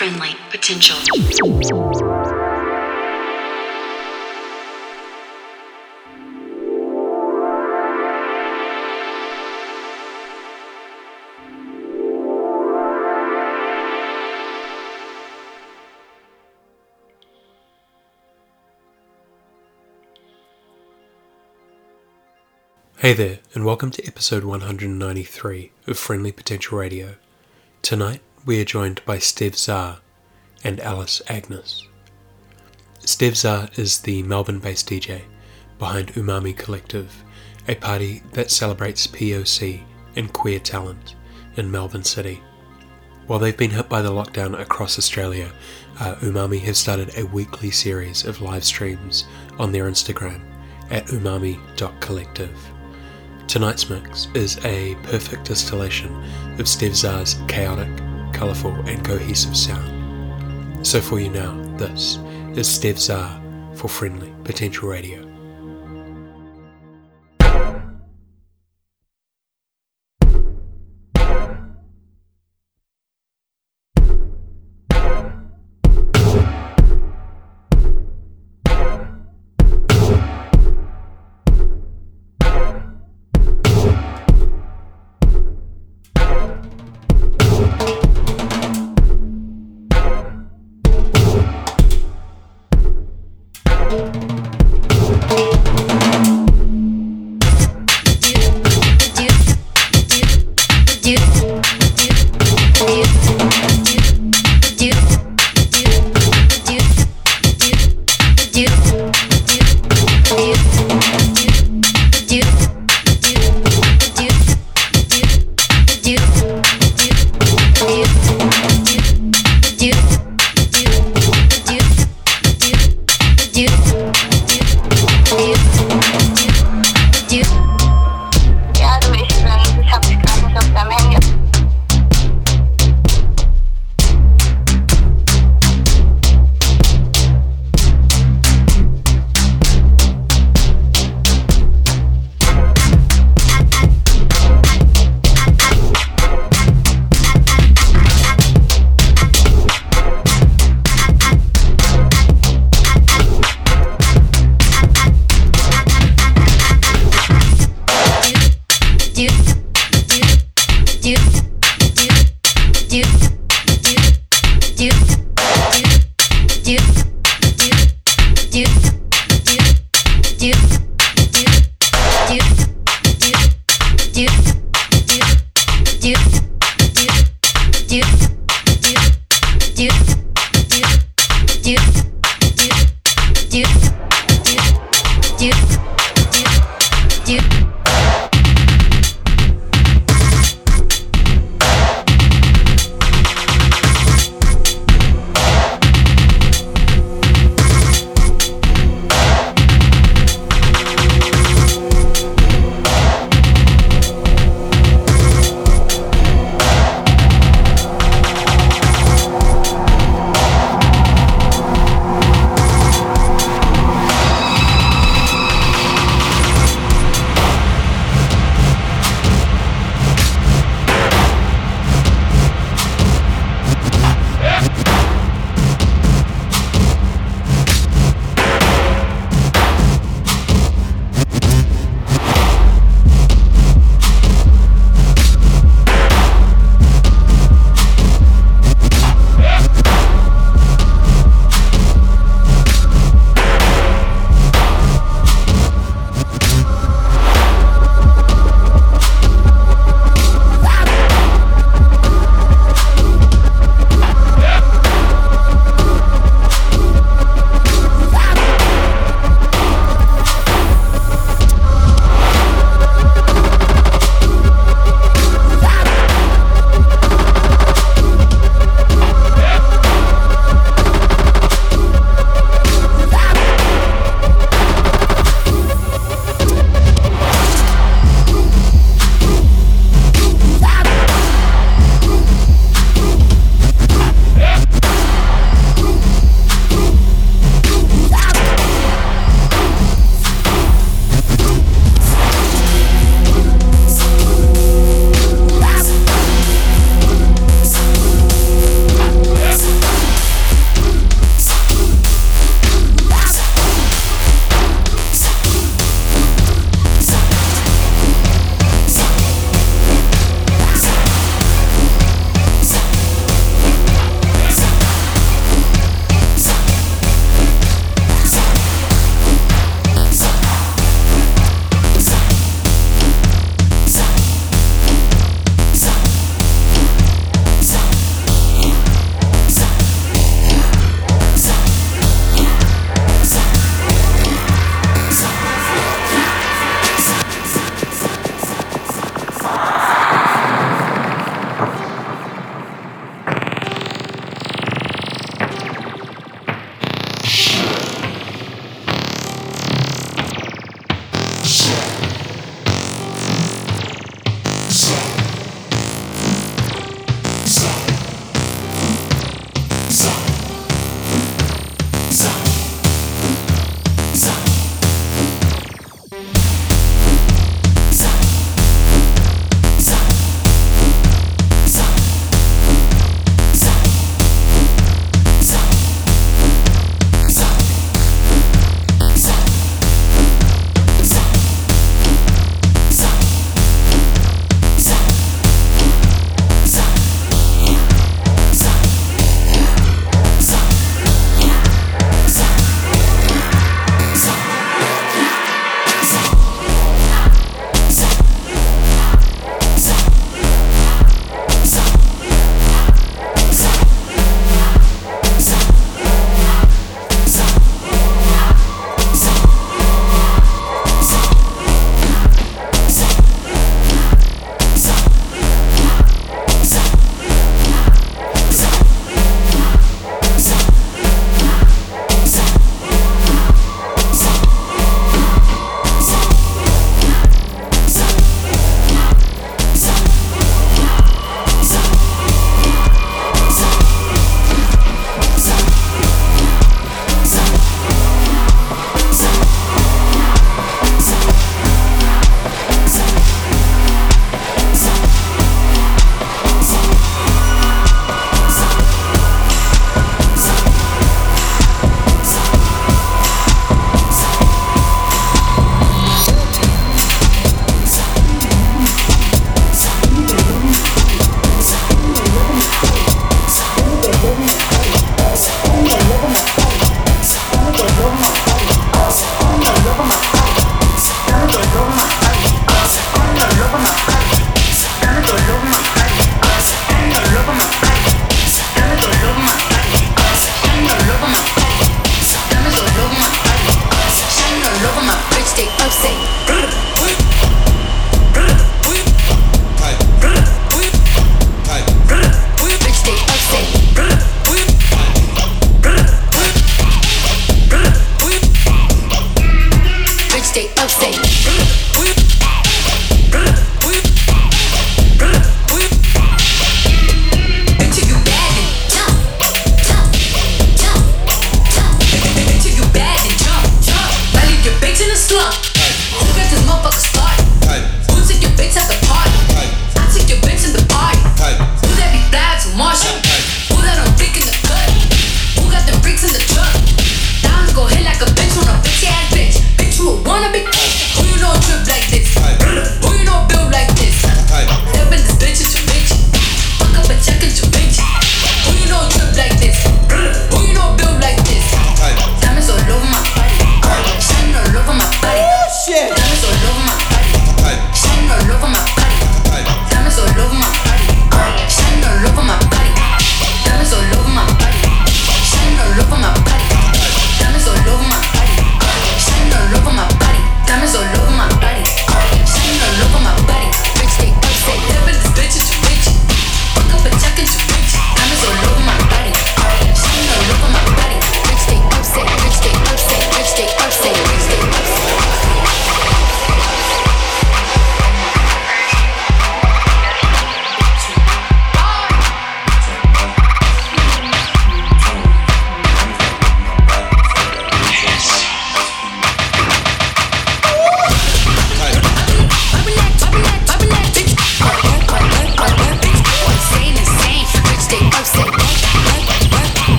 friendly potential. Hey there, and welcome to episode 193 of Friendly Potential Radio. Tonight we are joined by Stev Czar and Alice Agnes. Stev Czar is the Melbourne based DJ behind Umami Collective, a party that celebrates POC and queer talent in Melbourne City. While they've been hit by the lockdown across Australia, uh, Umami have started a weekly series of live streams on their Instagram at umami.collective. Tonight's mix is a perfect distillation of Stev Czar's chaotic, colourful, and cohesive sound. So for you now, this is Stev Czar for Friendly Potential Radio.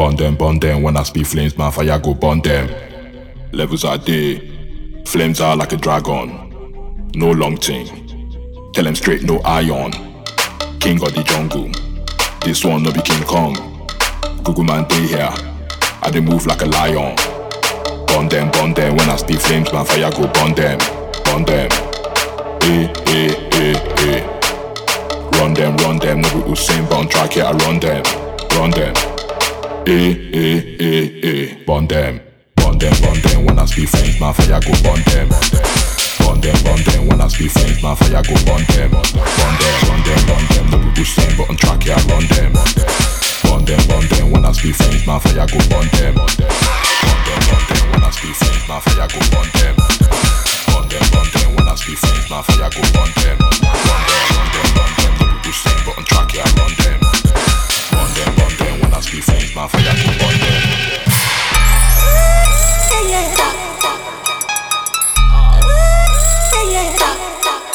Burn them, burn them. When I speak flames, my fire go burn them. Levels are there. Flames are like a dragon. No long thing. Tell them straight, no iron. King of the jungle. This one no be King Kong. Google man day here. I dey move like a lion. Burn them, burn them. When I speak flames, my fire go burn them. Burn them. Eh, eh, eh, eh. Run them, run them. No be Usain, but on track here I run them. Run them. Eh, eh, eh, eh. Burn them. Burn them, burn them. When I speak flames, my fire go burn them. Burn them, burn them. When I speak flames, my fire go burn them. Burn them, burn them, burn them. No be Usain, but on track I run them. Burn them, burn them. When I speak flames, my fire go burn them. Burn them, burn them. When I speak flames, my fire go burn them. Burn them, burn them. When I speak flames, my fire go burn them. Burn them, burn them, burn them. No be Usain, but on track I run them. Burn them, burn them one as be French man fire. Yeah. Yeah. Yeah.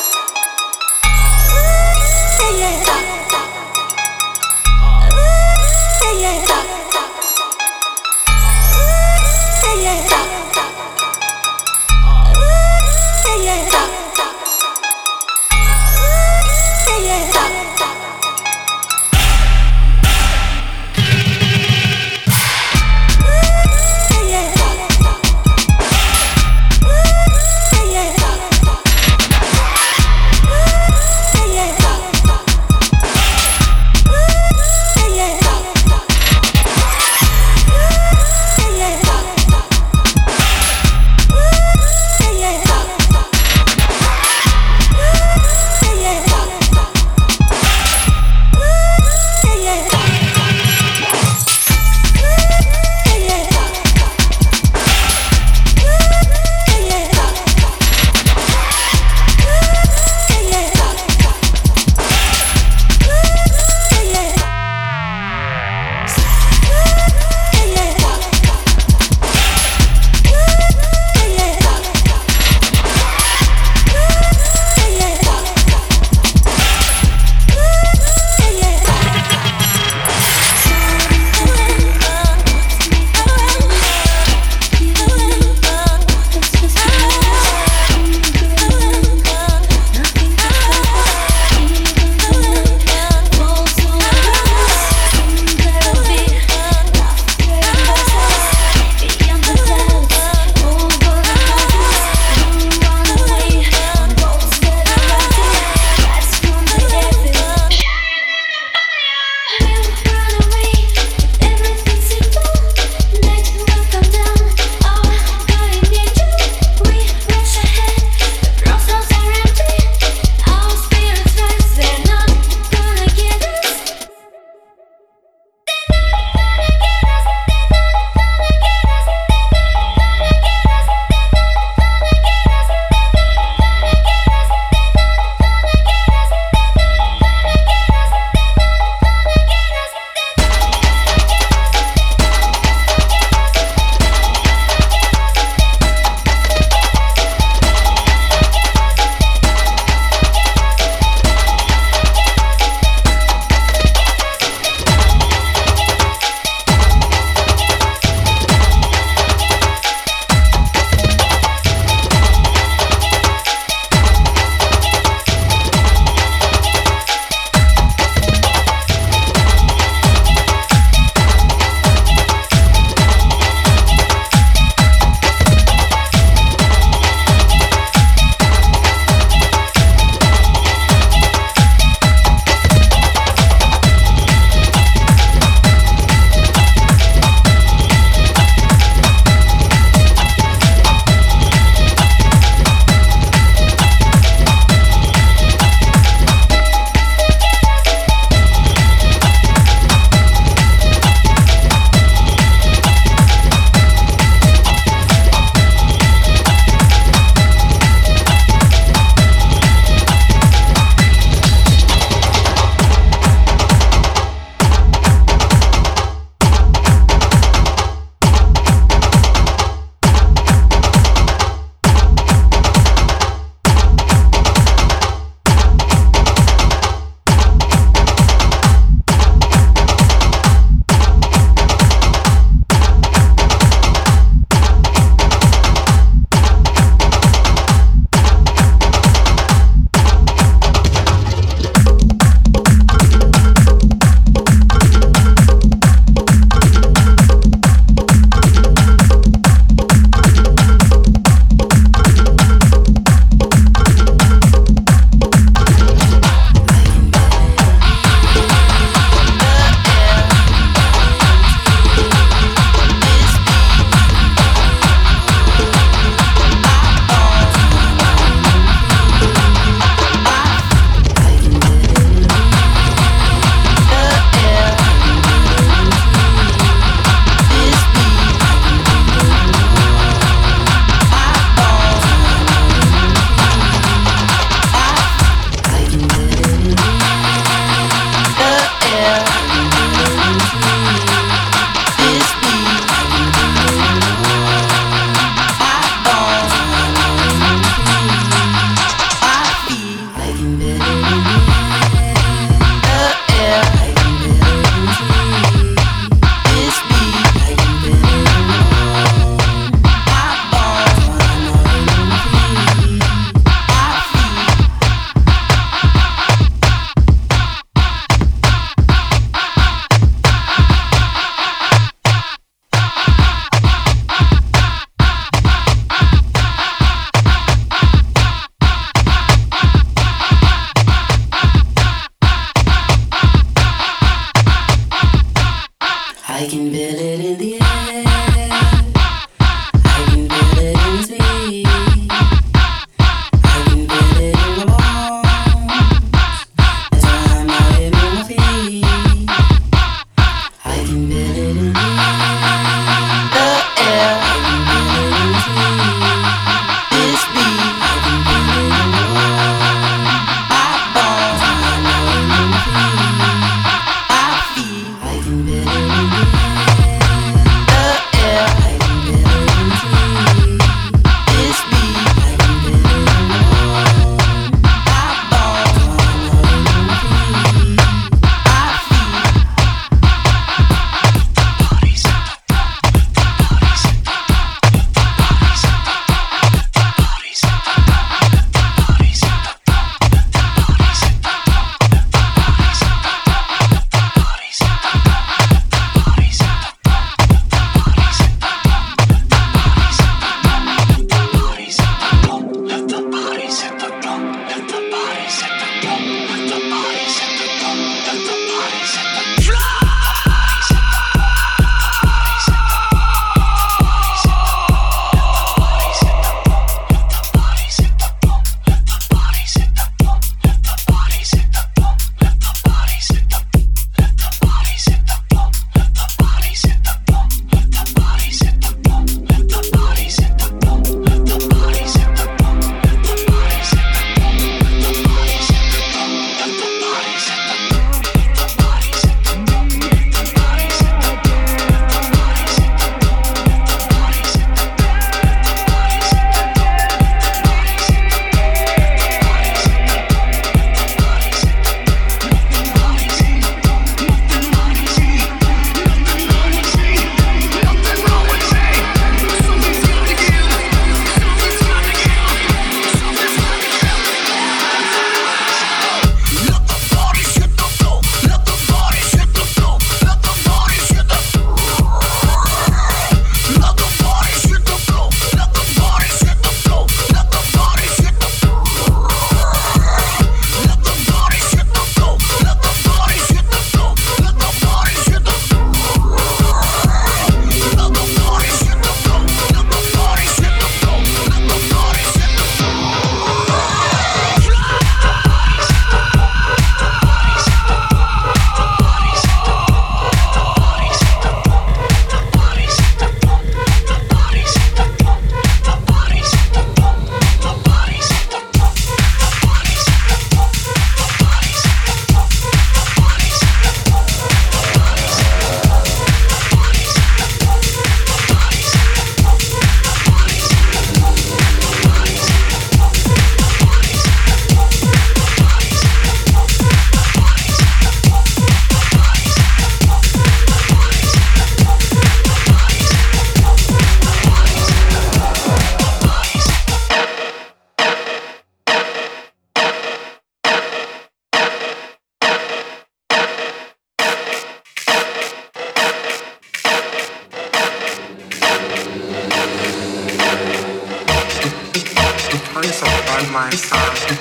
on my side.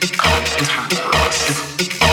It's time for.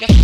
Yeah.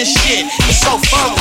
This shit. It's so funky.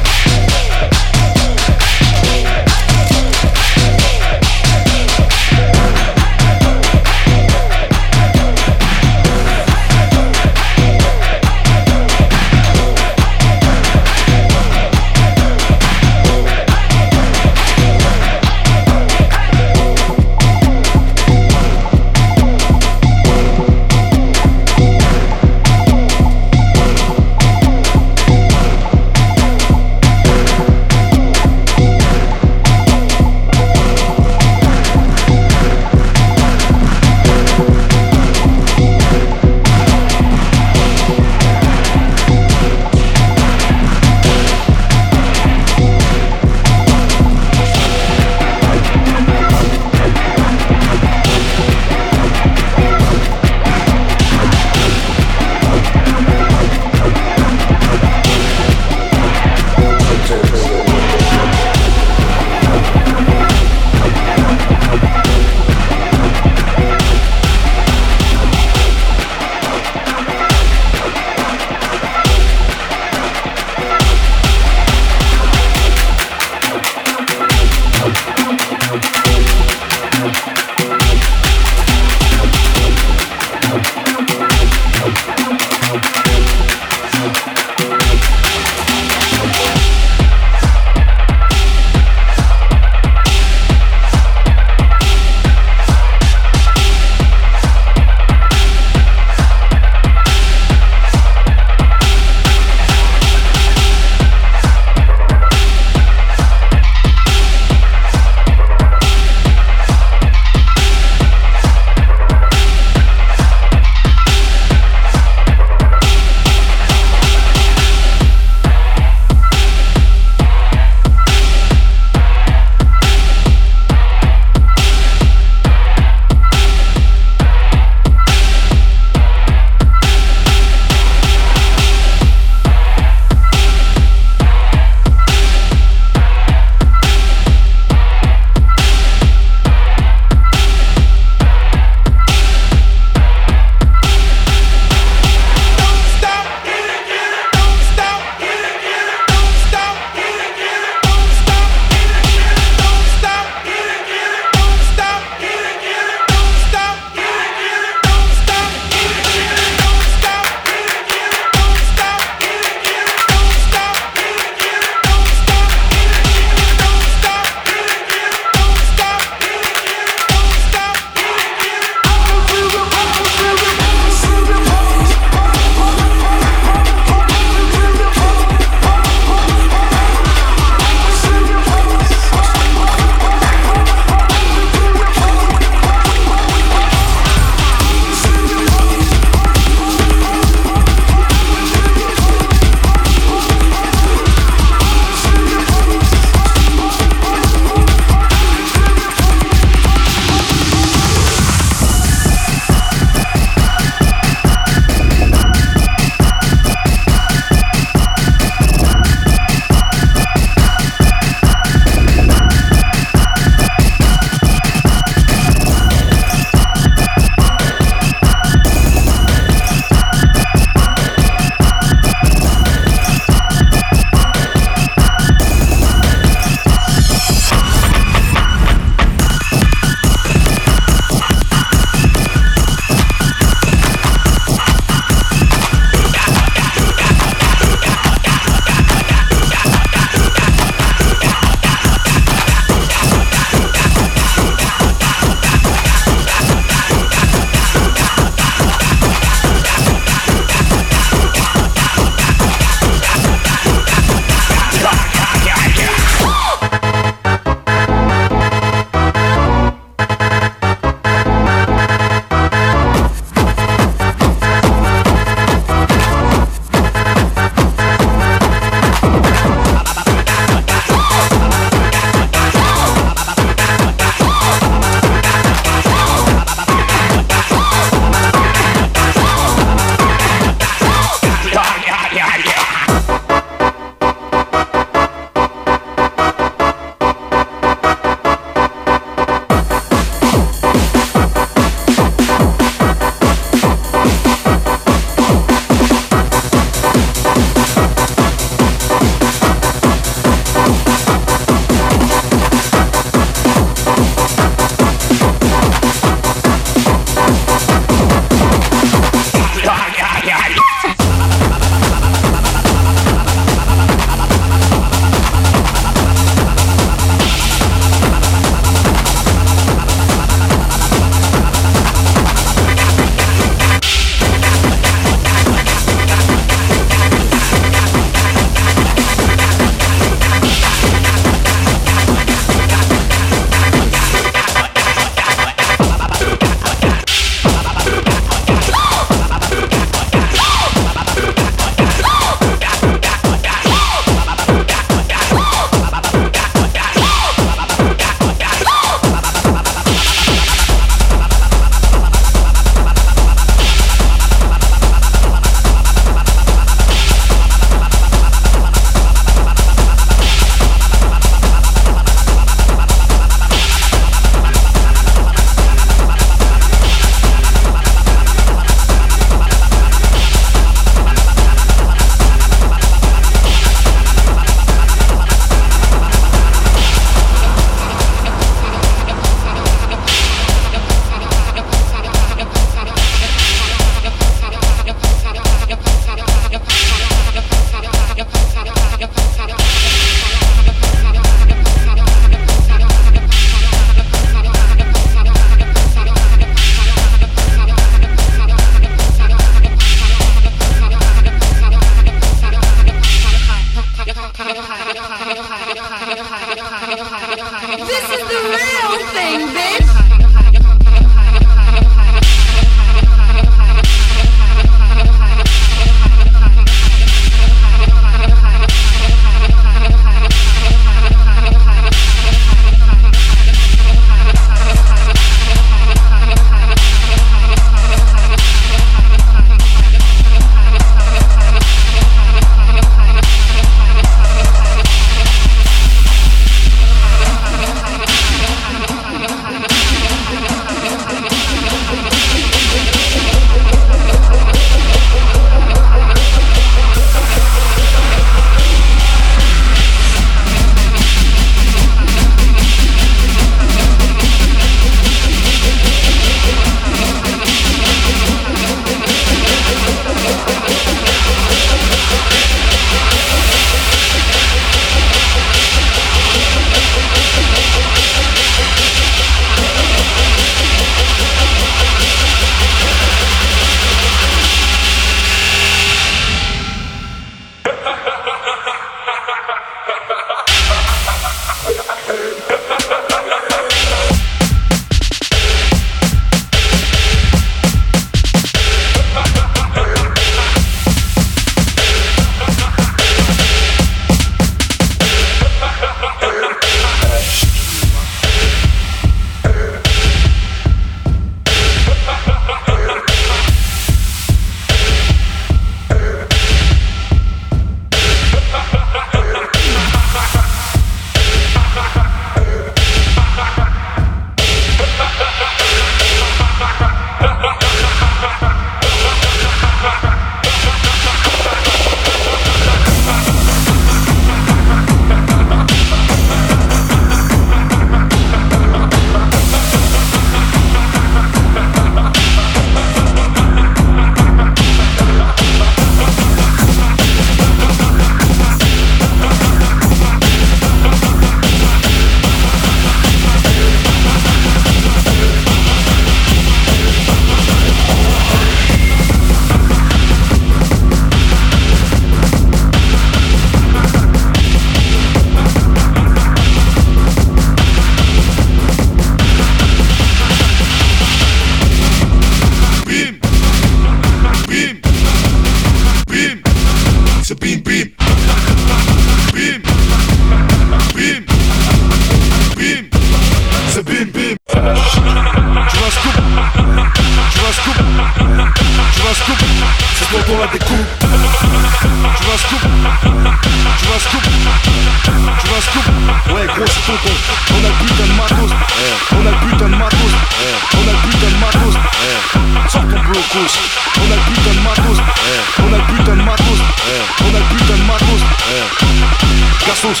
la sauce.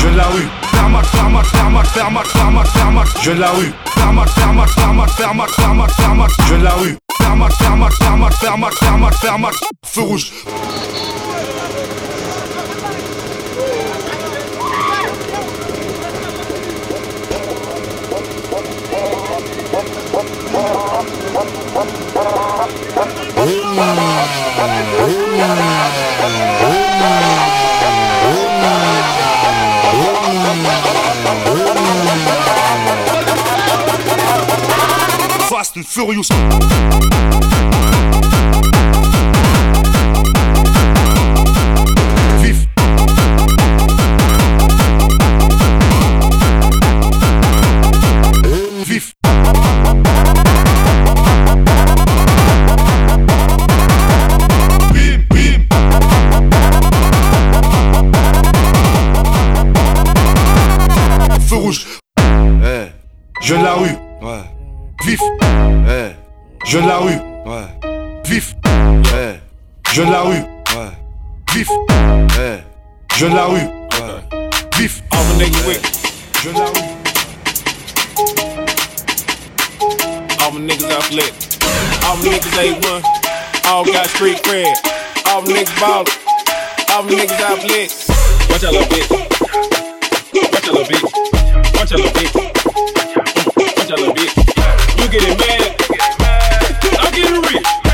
Je la rue. Faire. Je la rue. Faire match, faire match, faire match. Je la rue. Feu rouge. furious. Je la rue. Ouais. Vif. Ouais. Je la rue. Ouais. Vif. Ouais. Je la rue. Ouais. Vif. Almanac ouais. Je la rue. All my niggas out lit. All my niggas ain't one. All got street cred. All my niggas ballin'. All my niggas out lit. Watch out, little bitch. Watch out, little bitch. Watch out, little bitch. Real.